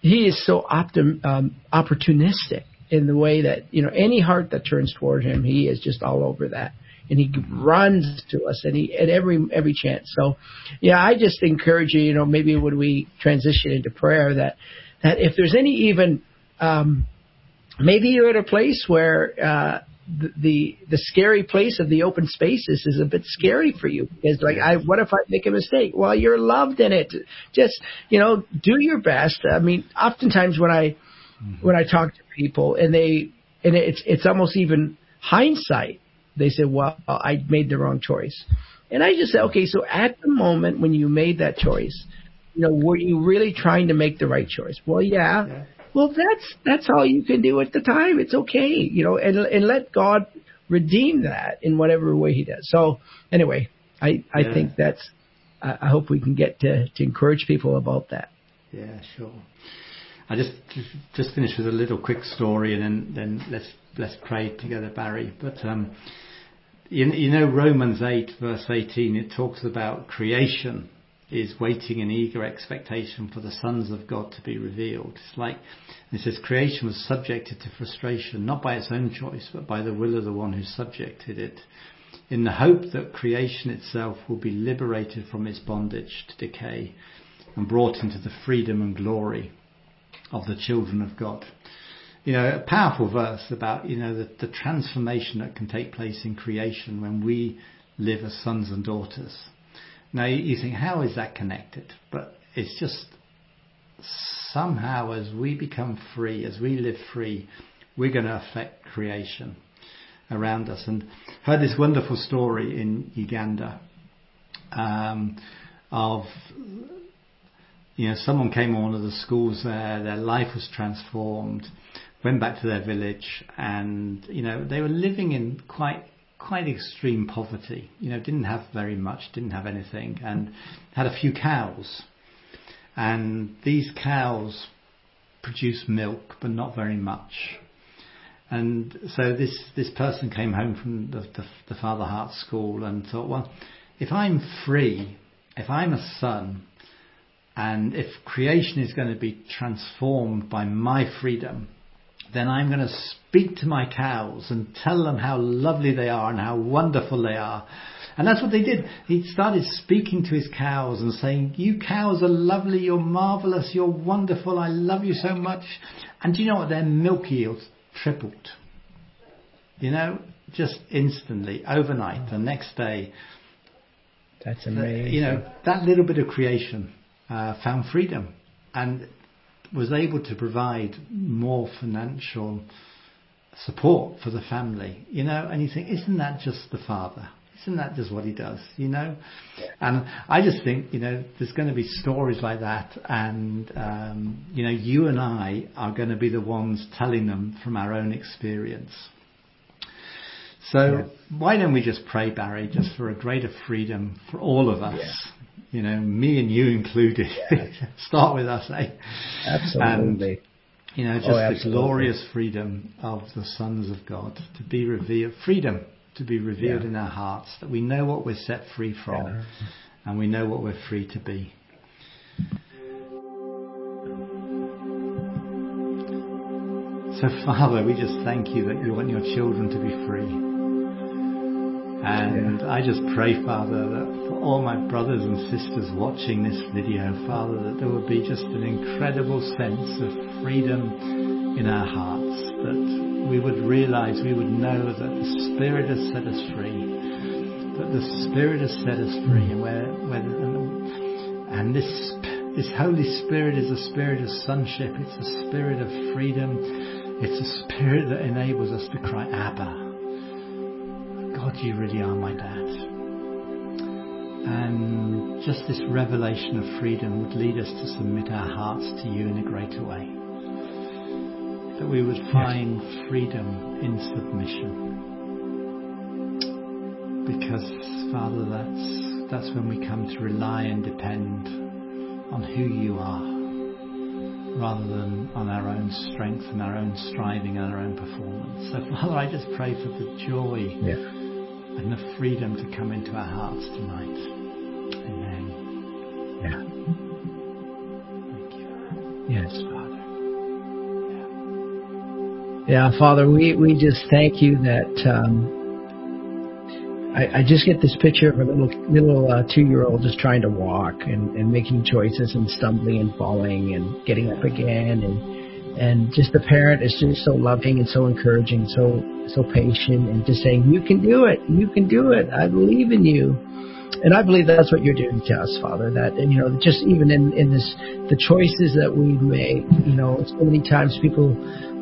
he is so optim, um, opportunistic in the way that you know any heart that turns toward him, he is just all over that and he runs to us and he at every every chance. So, yeah, I just encourage you. You know, maybe when we transition into prayer, that that if there's any even um, maybe you're at a place where uh, the, the the scary place of the open spaces is a bit scary for you because like I what if I make a mistake? Well, you're loved in it. Just you know, do your best. I mean, oftentimes when I when I talk to people and they and it's it's almost even hindsight they said, well, I made the wrong choice. And I just said, okay, so at the moment when you made that choice, you know, were you really trying to make the right choice? Well, yeah. yeah. Well, that's that's all you can do at the time. It's okay, you know, and and let God redeem that in whatever way He does. So anyway, I I Yeah. think that's. I I hope we can get to to encourage people about that. Yeah, sure. I just just finish with a little quick story, and then then let's let's pray together, Barry. But um, you, you know Romans eight verse eighteen, it talks about creation is waiting in eager expectation for the sons of God to be revealed. It's like it says creation was subjected to frustration, not by its own choice, but by the will of the one who subjected it, in the hope that creation itself will be liberated from its bondage to decay and brought into the freedom and glory of the children of God. You know, a powerful verse about, you know, the, the transformation that can take place in creation when we live as sons and daughters. Now you think, how is that connected? But it's just somehow as we become free, as we live free, we're going to affect creation around us. And I heard this wonderful story in Uganda um, of you know someone came on of the schools there, their life was transformed, went back to their village, and you know they were living in quite quite extreme poverty. You know, didn't have very much, didn't have anything, and had a few cows. And these cows produced milk, but not very much. And so this, this person came home from the, the, the Father Heart School and thought, well, if I'm free, if I'm a son, and if creation is going to be transformed by my freedom, then I'm going to speak to my cows and tell them how lovely they are and how wonderful they are. And that's what they did. He started speaking to his cows and saying, You cows are lovely, you're marvelous, you're wonderful, I love you so much. And do you know what? Their milk yield tripled. You know, just instantly, overnight, the next day. That's amazing. You know, that little bit of creation uh, found freedom and was able to provide more financial support for the family. You know, and you think, isn't that just the father? Isn't that just what he does? You know, and I just think you know there's going to be stories like that, and um, you know you and I are going to be the ones telling them from our own experience. So why don't we just pray, Barry, just for a greater freedom for all of us? You know, me and you included. Start with us, eh? Absolutely. And, you know, just Oh, the glorious freedom of the sons of God to be revealed, freedom to be revealed Yeah. in our hearts, that we know what we're set free from Yeah. and we know what we're free to be. So, Father, we just thank you that you want your children to be free. And I just pray, Father, that for all my brothers and sisters watching this video, Father, that there would be just an incredible sense of freedom in our hearts, that we would realize, we would know that the Spirit has set us free, that the Spirit has set us free, and and this this Holy Spirit is a spirit of sonship. It's a spirit of freedom. It's a spirit that enables us to cry, Abba. God, you really are my dad. And just this revelation of freedom would lead us to submit our hearts to you in a greater way. That we would find freedom in submission. Because, Father, that's, that's when we come to rely and depend on who you are rather than on our own strength and our own striving and our own performance. So, Father, I just pray for the joy Yeah. And the freedom to come into our hearts tonight. Amen. Yeah. Thank you. Yes, Father. Yeah, Father, we, we just thank you that um, I, I just get this picture of a little little uh, two year old just trying to walk and, and making choices and stumbling and falling and getting up again and and just the parent is just so loving and so encouraging, so so patient and just saying, You can do it, you can do it, I believe in you. And I believe that's what you're doing to us, Father. That you know, just even in in this, the choices that we make. You know, so many times people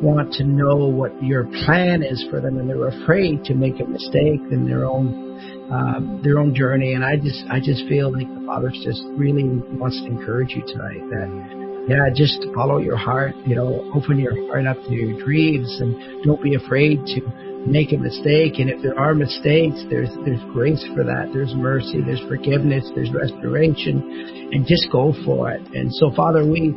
want to know what your plan is for them, and they're afraid to make a mistake in their own um, their own journey. And I just I just feel like the Father's just really wants to encourage you tonight. That yeah, just follow your heart. You know, open your heart up to your dreams, and don't be afraid to make a mistake. And if there are mistakes, there's there's grace for that. There's mercy. There's forgiveness. There's restoration, and just go for it. And so, Father, we.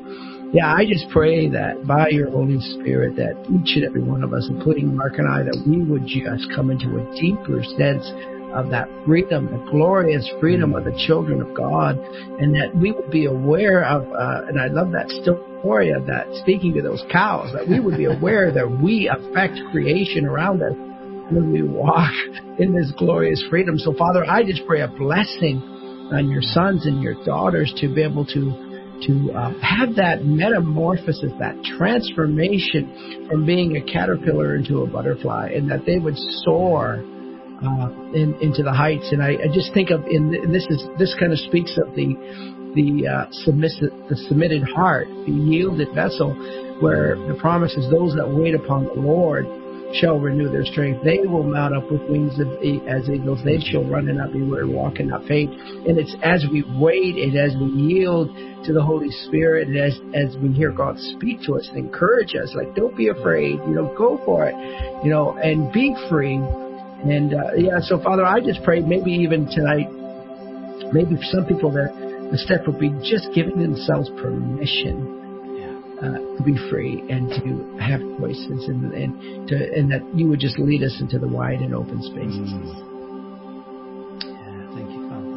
Yeah, I just pray that by your Holy Spirit, that each and every one of us, including Mark and I, that we would just come into a deeper sense of that freedom, the glorious freedom of the children of God, and that we would be aware of, uh, and I love that story of that speaking to those cows, that we would be aware that we affect creation around us when we walk in this glorious freedom. So Father, I just pray a blessing on your sons and your daughters to be able to to uh, have that metamorphosis, that transformation from being a caterpillar into a butterfly, and that they would soar uh, in, into the heights. And I, I just think of in and this is this kind of speaks of the the uh, submissive, the submitted heart, the yielded vessel, where the promise is those that wait upon the Lord shall renew their strength. They will mount up with wings of, as eagles. They shall run and not be weary, walk and not faint. And it's as we wait and as we yield to the Holy Spirit and as, as we hear God speak to us and encourage us, like, don't be afraid, you know, go for it, you know, and be free. And, uh, yeah, so Father, I just pray maybe even tonight, maybe for some people that the step would be just giving themselves permission uh, to be free and to have choices and, and to and that you would just lead us into the wide and open spaces. Mm. Yeah, thank you, Father.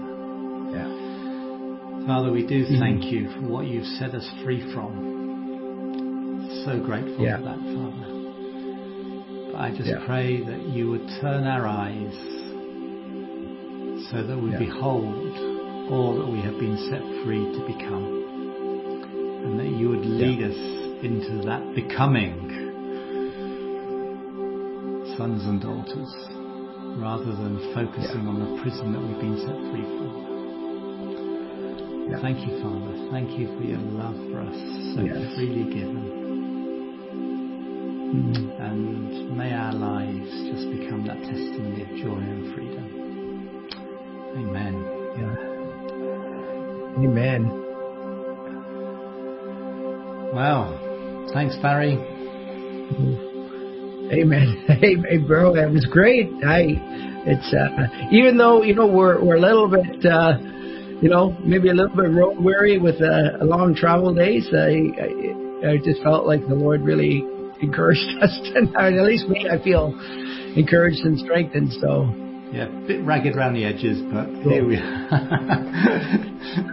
Yeah. Father, we do Mhm. thank you for what you've set us free from. So grateful Yeah. for that, Father. I just Yeah. pray that you would turn our eyes so that we Yeah. behold all that we have been set free to become. And that you would lead us into that becoming sons and daughters rather than focusing on the prison that we've been set free from. Yeah. Thank you, Father. Thank you for your love for us, so Yes. freely given. And may our lives just become that testimony of joy and freedom. Amen. Yeah. Amen. Well, thanks, Barry. Amen. Hey, hey, bro, that was great. I, it's uh, even though you know we're we're a little bit, uh, you know, maybe a little bit road weary with uh, long travel days. I, I I just felt like the Lord really encouraged us tonight. At least me, I feel encouraged and strengthened. So Yeah, a bit ragged around the edges, but here we are.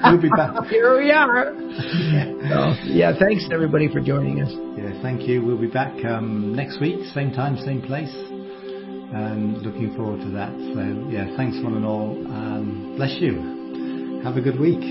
we'll be back. here we are. Yeah. So yeah, thanks everybody for joining us. Yeah, thank you. We'll be back um, next week, same time, same place. And looking forward to that. So, yeah, thanks one and all. Um, bless you. Have a good week.